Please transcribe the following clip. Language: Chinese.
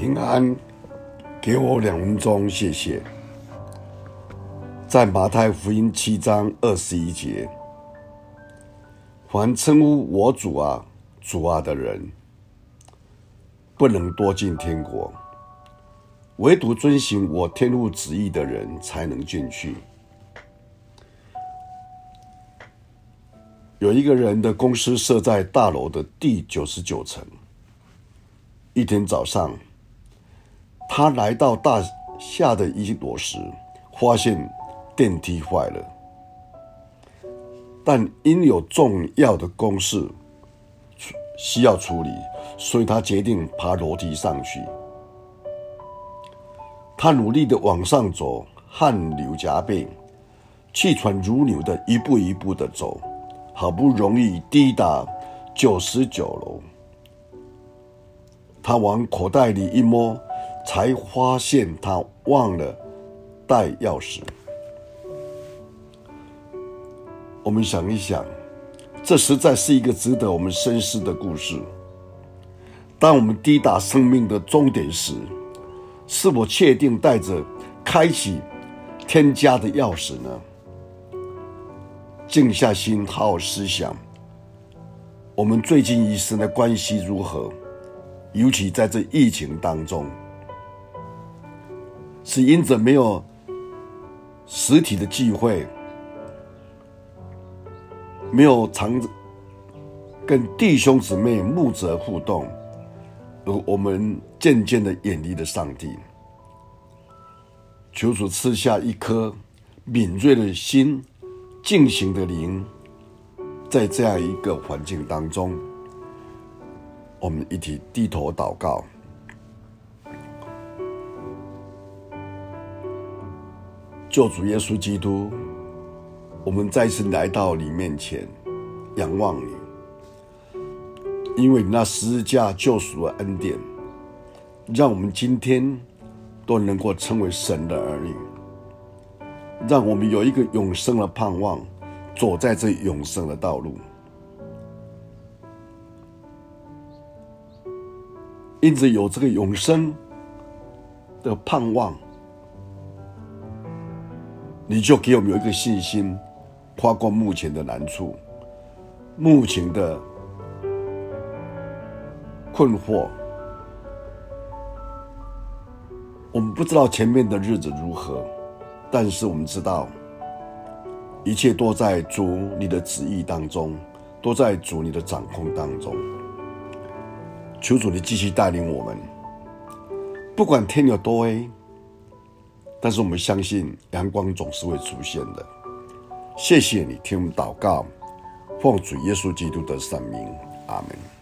平安，给我两分钟，谢谢。在马太福音七章二十一节，凡称呼我主啊、主啊的人，不能多进天国；唯独遵行我天父旨意的人，才能进去。有一个人的公司设在大楼的第九十九层。一天早上，他来到大厦的一楼时，发现电梯坏了。但因有重要的公事需要处理，所以他决定爬楼梯上去。他努力的往上走，汗流浃背，气喘如牛的一步一步的走。好不容易抵达九十九楼，他往口袋里一摸，才发现他忘了带钥匙。我们想一想，这实在是一个值得我们深思的故事。当我们抵达生命的终点时，是否确定带着开启天家的钥匙呢？静下心，好好思想，我们最近一生的关系如何？尤其在这疫情当中，是因着没有实体的聚会，没有常跟弟兄姊妹牧者互动，而我们渐渐的远离了上帝。求主赐下一颗敏锐的心。静行的灵，在这样一个环境当中，我们一起低头祷告。救主耶稣基督，我们再次来到你面前，仰望你，因为你那十字架救赎的恩典，让我们今天都能够成为神的儿女。让我们有一个永生的盼望，走在这永生的道路。因此，有这个永生的盼望，你就给我们有一个信心，跨过目前的难处、目前的困惑。我们不知道前面的日子如何。但是我们知道，一切都在主你的旨意当中，都在主你的掌控当中。求主你继续带领我们，不管天有多黑，但是我们相信阳光总是会出现的。谢谢你听我们祷告，奉主耶稣基督的圣名，阿门。